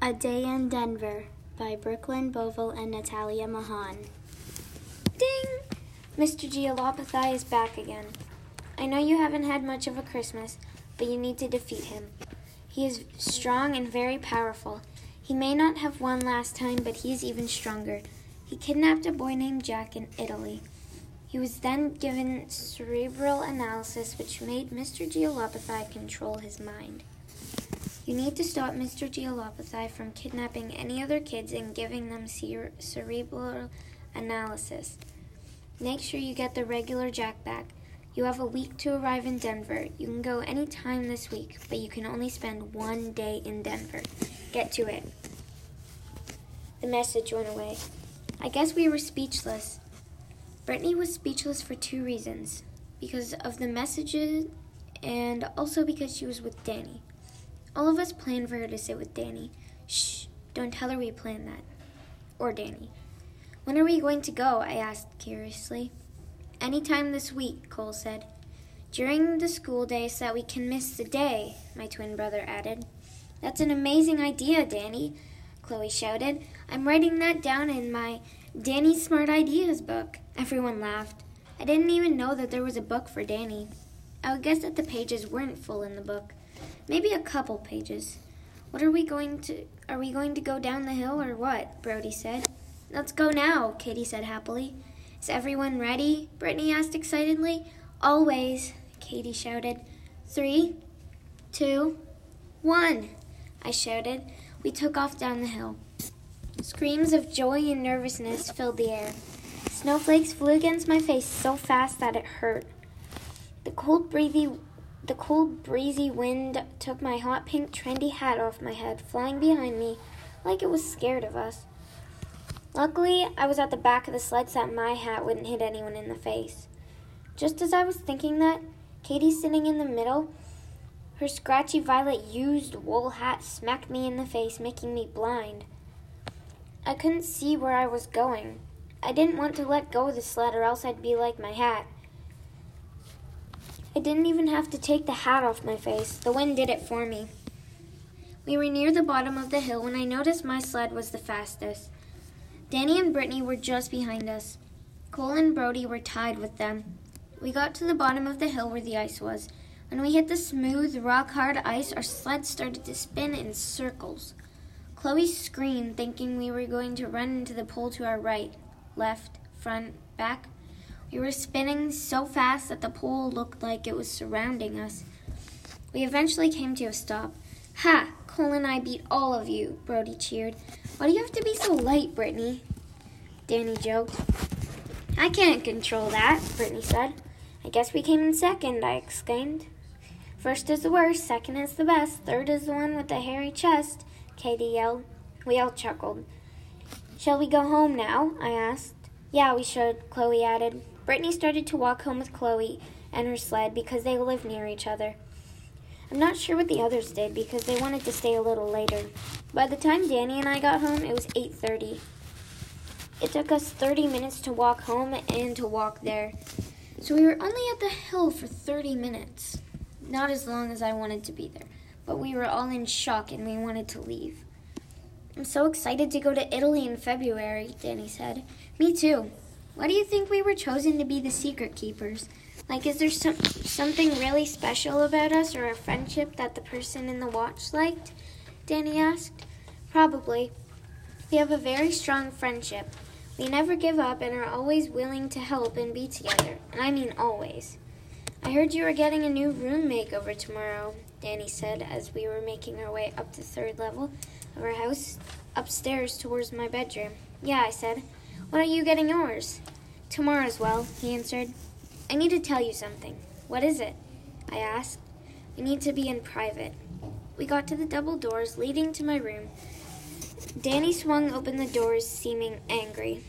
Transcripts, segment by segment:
A Day in Denver by Brooklyn Bovell and Natalia Mahan. Ding! Mr. Geolopathi is back again. I know you haven't had much of a Christmas, but you need to defeat him. He is strong and very powerful. He may not have won last time, but he is even stronger. He kidnapped a boy named Jack in Italy. He was then given cerebral analysis, which made Mr. Geolopathi control his mind. You need to stop Mr. Geolopathi from kidnapping any other kids and giving them cere- cerebral analysis. Make sure you get the regular Jack back. You have a week to arrive in Denver. You can go any time this week, but you can only spend one day in Denver. Get to it. The message went away. I guess we were speechless. Brittany was speechless for two reasons because of the messages and also because she was with Danny. All of us planned for her to sit with Danny. Shh, don't tell her we planned that. Or Danny. When are we going to go? I asked curiously. Any time this week, Cole said. During the school day so that we can miss the day, my twin brother added. That's an amazing idea, Danny, Chloe shouted. I'm writing that down in my Danny Smart Ideas book. Everyone laughed. I didn't even know that there was a book for Danny. I would guess that the pages weren't full in the book. Maybe a couple pages. What are we going to are we going to go down the hill or what? Brody said. Let's go now, Katie said happily. Is everyone ready? Brittany asked excitedly. Always, Katie shouted. Three, two, one, I shouted. We took off down the hill. Screams of joy and nervousness filled the air. Snowflakes flew against my face so fast that it hurt. The cold, breezy, the cold, breezy wind took my hot pink, trendy hat off my head, flying behind me like it was scared of us. Luckily, I was at the back of the sled so my hat wouldn't hit anyone in the face. Just as I was thinking that, Katie sitting in the middle, her scratchy violet used wool hat smacked me in the face, making me blind. I couldn't see where I was going. I didn't want to let go of the sled or else I'd be like my hat. I didn't even have to take the hat off my face. The wind did it for me. We were near the bottom of the hill when I noticed my sled was the fastest. Danny and Brittany were just behind us. Cole and Brody were tied with them. We got to the bottom of the hill where the ice was. When we hit the smooth, rock hard ice, our sled started to spin in circles. Chloe screamed, thinking we were going to run into the pole to our right, left, front, back. We were spinning so fast that the pole looked like it was surrounding us. We eventually came to a stop. Ha! Cole and I beat all of you, Brody cheered. Why do you have to be so light, Brittany? Danny joked. I can't control that, Brittany said. I guess we came in second, I exclaimed. First is the worst, second is the best, third is the one with the hairy chest, Katie yelled. We all chuckled. Shall we go home now? I asked. Yeah, we should, Chloe added. Brittany started to walk home with Chloe and her sled because they live near each other. I'm not sure what the others did because they wanted to stay a little later. By the time Danny and I got home, it was 8:30. It took us 30 minutes to walk home and to walk there. So we were only at the hill for 30 minutes. Not as long as I wanted to be there, but we were all in shock and we wanted to leave. I'm so excited to go to Italy in February, Danny said. Me too. Why do you think we were chosen to be the secret keepers? Like, is there some, something really special about us or our friendship that the person in the watch liked? Danny asked. Probably. We have a very strong friendship. We never give up and are always willing to help and be together. And I mean always. I heard you are getting a new room makeover tomorrow, Danny said as we were making our way up the third level of our house, upstairs towards my bedroom. Yeah, I said. When are you getting yours? Tomorrow as well, he answered. I need to tell you something. What is it? I asked. We need to be in private. We got to the double doors leading to my room. Danny swung open the doors, seeming angry.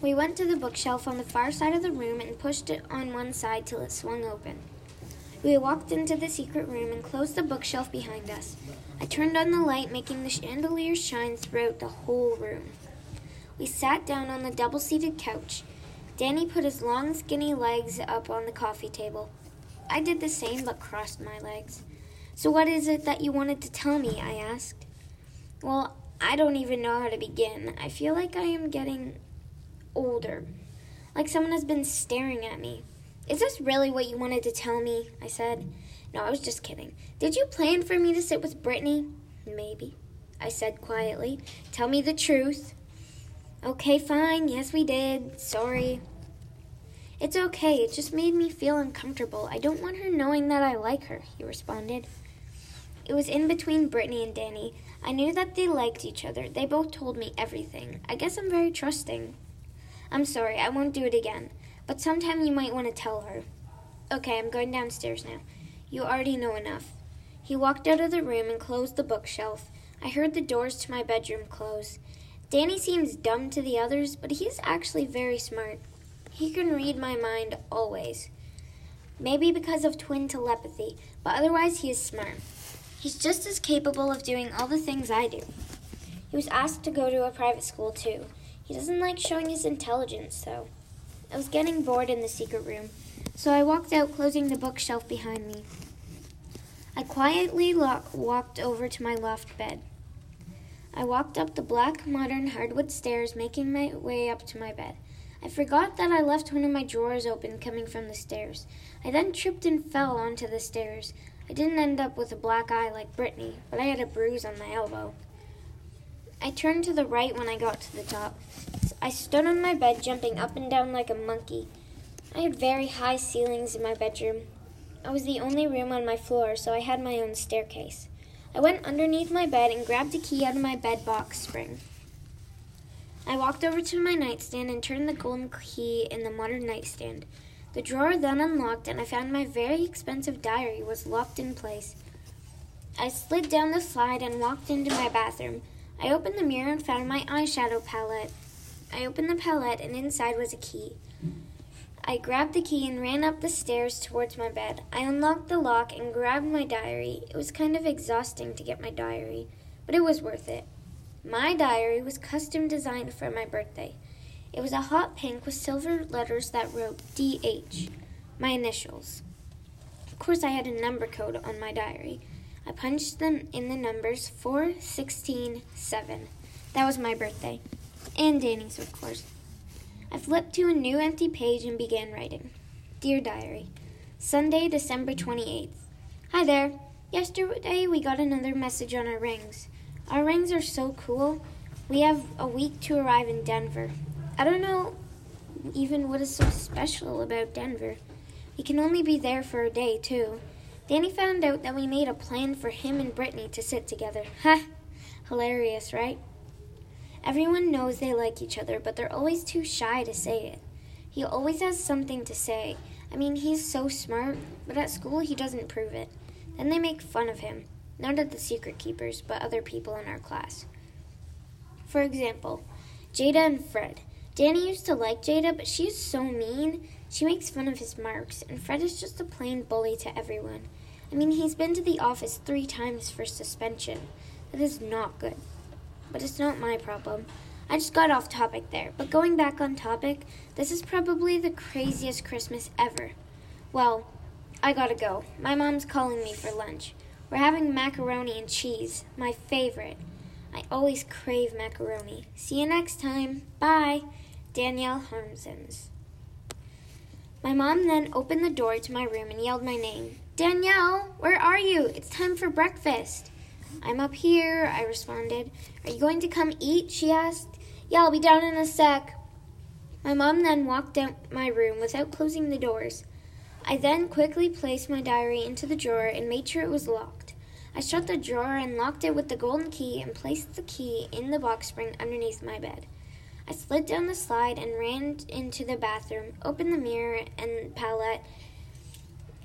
We went to the bookshelf on the far side of the room and pushed it on one side till it swung open. We walked into the secret room and closed the bookshelf behind us. I turned on the light, making the chandelier shine throughout the whole room. We sat down on the double seated couch. Danny put his long, skinny legs up on the coffee table. I did the same but crossed my legs. So, what is it that you wanted to tell me? I asked. Well, I don't even know how to begin. I feel like I am getting older. Like someone has been staring at me. Is this really what you wanted to tell me? I said. No, I was just kidding. Did you plan for me to sit with Brittany? Maybe, I said quietly. Tell me the truth. Okay, fine. Yes, we did. Sorry. It's okay. It just made me feel uncomfortable. I don't want her knowing that I like her, he responded. It was in between Brittany and Danny. I knew that they liked each other. They both told me everything. I guess I'm very trusting. I'm sorry, I won't do it again. But sometime you might want to tell her. Okay, I'm going downstairs now. You already know enough. He walked out of the room and closed the bookshelf. I heard the doors to my bedroom close. Danny seems dumb to the others, but he's actually very smart. He can read my mind always. Maybe because of twin telepathy, but otherwise he is smart. He's just as capable of doing all the things I do. He was asked to go to a private school too. He doesn't like showing his intelligence, though. I was getting bored in the secret room, so I walked out, closing the bookshelf behind me. I quietly lo- walked over to my loft bed. I walked up the black, modern hardwood stairs, making my way up to my bed. I forgot that I left one of my drawers open coming from the stairs. I then tripped and fell onto the stairs. I didn't end up with a black eye like Brittany, but I had a bruise on my elbow. I turned to the right when I got to the top. I stood on my bed, jumping up and down like a monkey. I had very high ceilings in my bedroom. I was the only room on my floor, so I had my own staircase. I went underneath my bed and grabbed a key out of my bed box spring. I walked over to my nightstand and turned the golden key in the modern nightstand. The drawer then unlocked, and I found my very expensive diary was locked in place. I slid down the slide and walked into my bathroom. I opened the mirror and found my eyeshadow palette. I opened the palette, and inside was a key. I grabbed the key and ran up the stairs towards my bed. I unlocked the lock and grabbed my diary. It was kind of exhausting to get my diary, but it was worth it. My diary was custom designed for my birthday. It was a hot pink with silver letters that wrote DH, my initials. Of course, I had a number code on my diary. I punched them in the numbers 4, 16, 7. That was my birthday. And Danny's, of course. I flipped to a new empty page and began writing. Dear Diary, Sunday, December 28th. Hi there. Yesterday we got another message on our rings. Our rings are so cool. We have a week to arrive in Denver. I don't know even what is so special about Denver. We can only be there for a day, too. Danny found out that we made a plan for him and Brittany to sit together. Ha! Hilarious, right? Everyone knows they like each other, but they're always too shy to say it. He always has something to say. I mean, he's so smart, but at school he doesn't prove it. Then they make fun of him. Not of the secret keepers, but other people in our class. For example, Jada and Fred. Danny used to like Jada, but she's so mean. She makes fun of his marks, and Fred is just a plain bully to everyone. I mean, he's been to the office three times for suspension. That is not good but it's not my problem. I just got off topic there. But going back on topic, this is probably the craziest Christmas ever. Well, I gotta go. My mom's calling me for lunch. We're having macaroni and cheese, my favorite. I always crave macaroni. See you next time. Bye. Danielle Harmsons. My mom then opened the door to my room and yelled my name. Danielle, where are you? It's time for breakfast. I'm up here, I responded. Are you going to come eat? she asked. Yeah, I'll be down in a sec. My mom then walked out my room without closing the doors. I then quickly placed my diary into the drawer and made sure it was locked. I shut the drawer and locked it with the golden key and placed the key in the box spring underneath my bed. I slid down the slide and ran into the bathroom, opened the mirror and palette,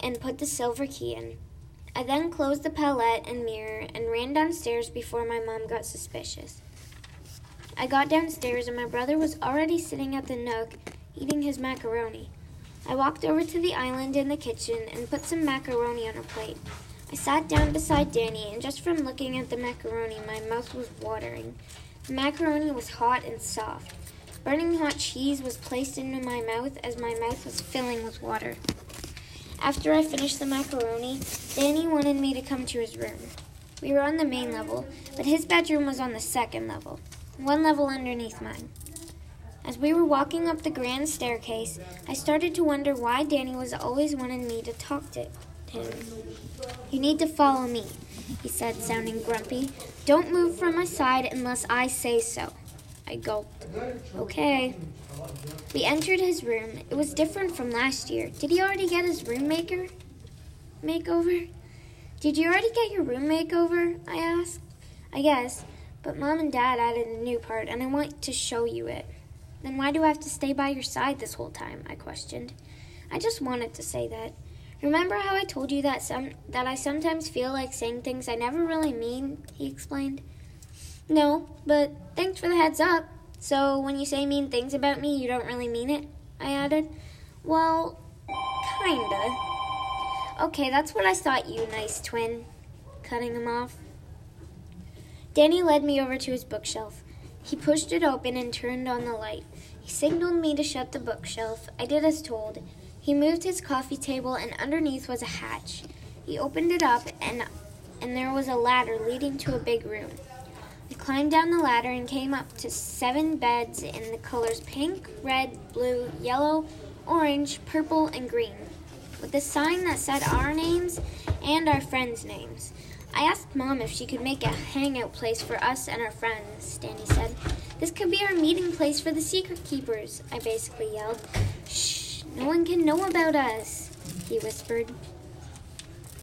and put the silver key in. I then closed the palette and mirror and ran downstairs before my mom got suspicious. I got downstairs and my brother was already sitting at the nook eating his macaroni. I walked over to the island in the kitchen and put some macaroni on a plate. I sat down beside Danny, and just from looking at the macaroni, my mouth was watering. The macaroni was hot and soft. Burning hot cheese was placed into my mouth as my mouth was filling with water. After I finished the macaroni, Danny wanted me to come to his room. We were on the main level, but his bedroom was on the second level, one level underneath mine. As we were walking up the grand staircase, I started to wonder why Danny was always wanting me to talk to him. You need to follow me, he said, sounding grumpy. Don't move from my side unless I say so. I gulped. Okay. We entered his room. It was different from last year. Did he already get his room maker makeover? Did you already get your room makeover? I asked. I guess, but mom and dad added a new part and I want to show you it. Then why do I have to stay by your side this whole time? I questioned. I just wanted to say that. Remember how I told you that some that I sometimes feel like saying things I never really mean? He explained. No, but thanks for the heads up. So when you say mean things about me, you don't really mean it? I added. Well, kinda. Okay, that's what I thought, you nice twin. Cutting him off. Danny led me over to his bookshelf. He pushed it open and turned on the light. He signaled me to shut the bookshelf. I did as told. He moved his coffee table, and underneath was a hatch. He opened it up, and, and there was a ladder leading to a big room. We climbed down the ladder and came up to seven beds in the colors pink, red, blue, yellow, orange, purple, and green, with a sign that said our names and our friends' names. I asked Mom if she could make a hangout place for us and our friends, Danny said. This could be our meeting place for the secret keepers, I basically yelled. Shh, no one can know about us, he whispered.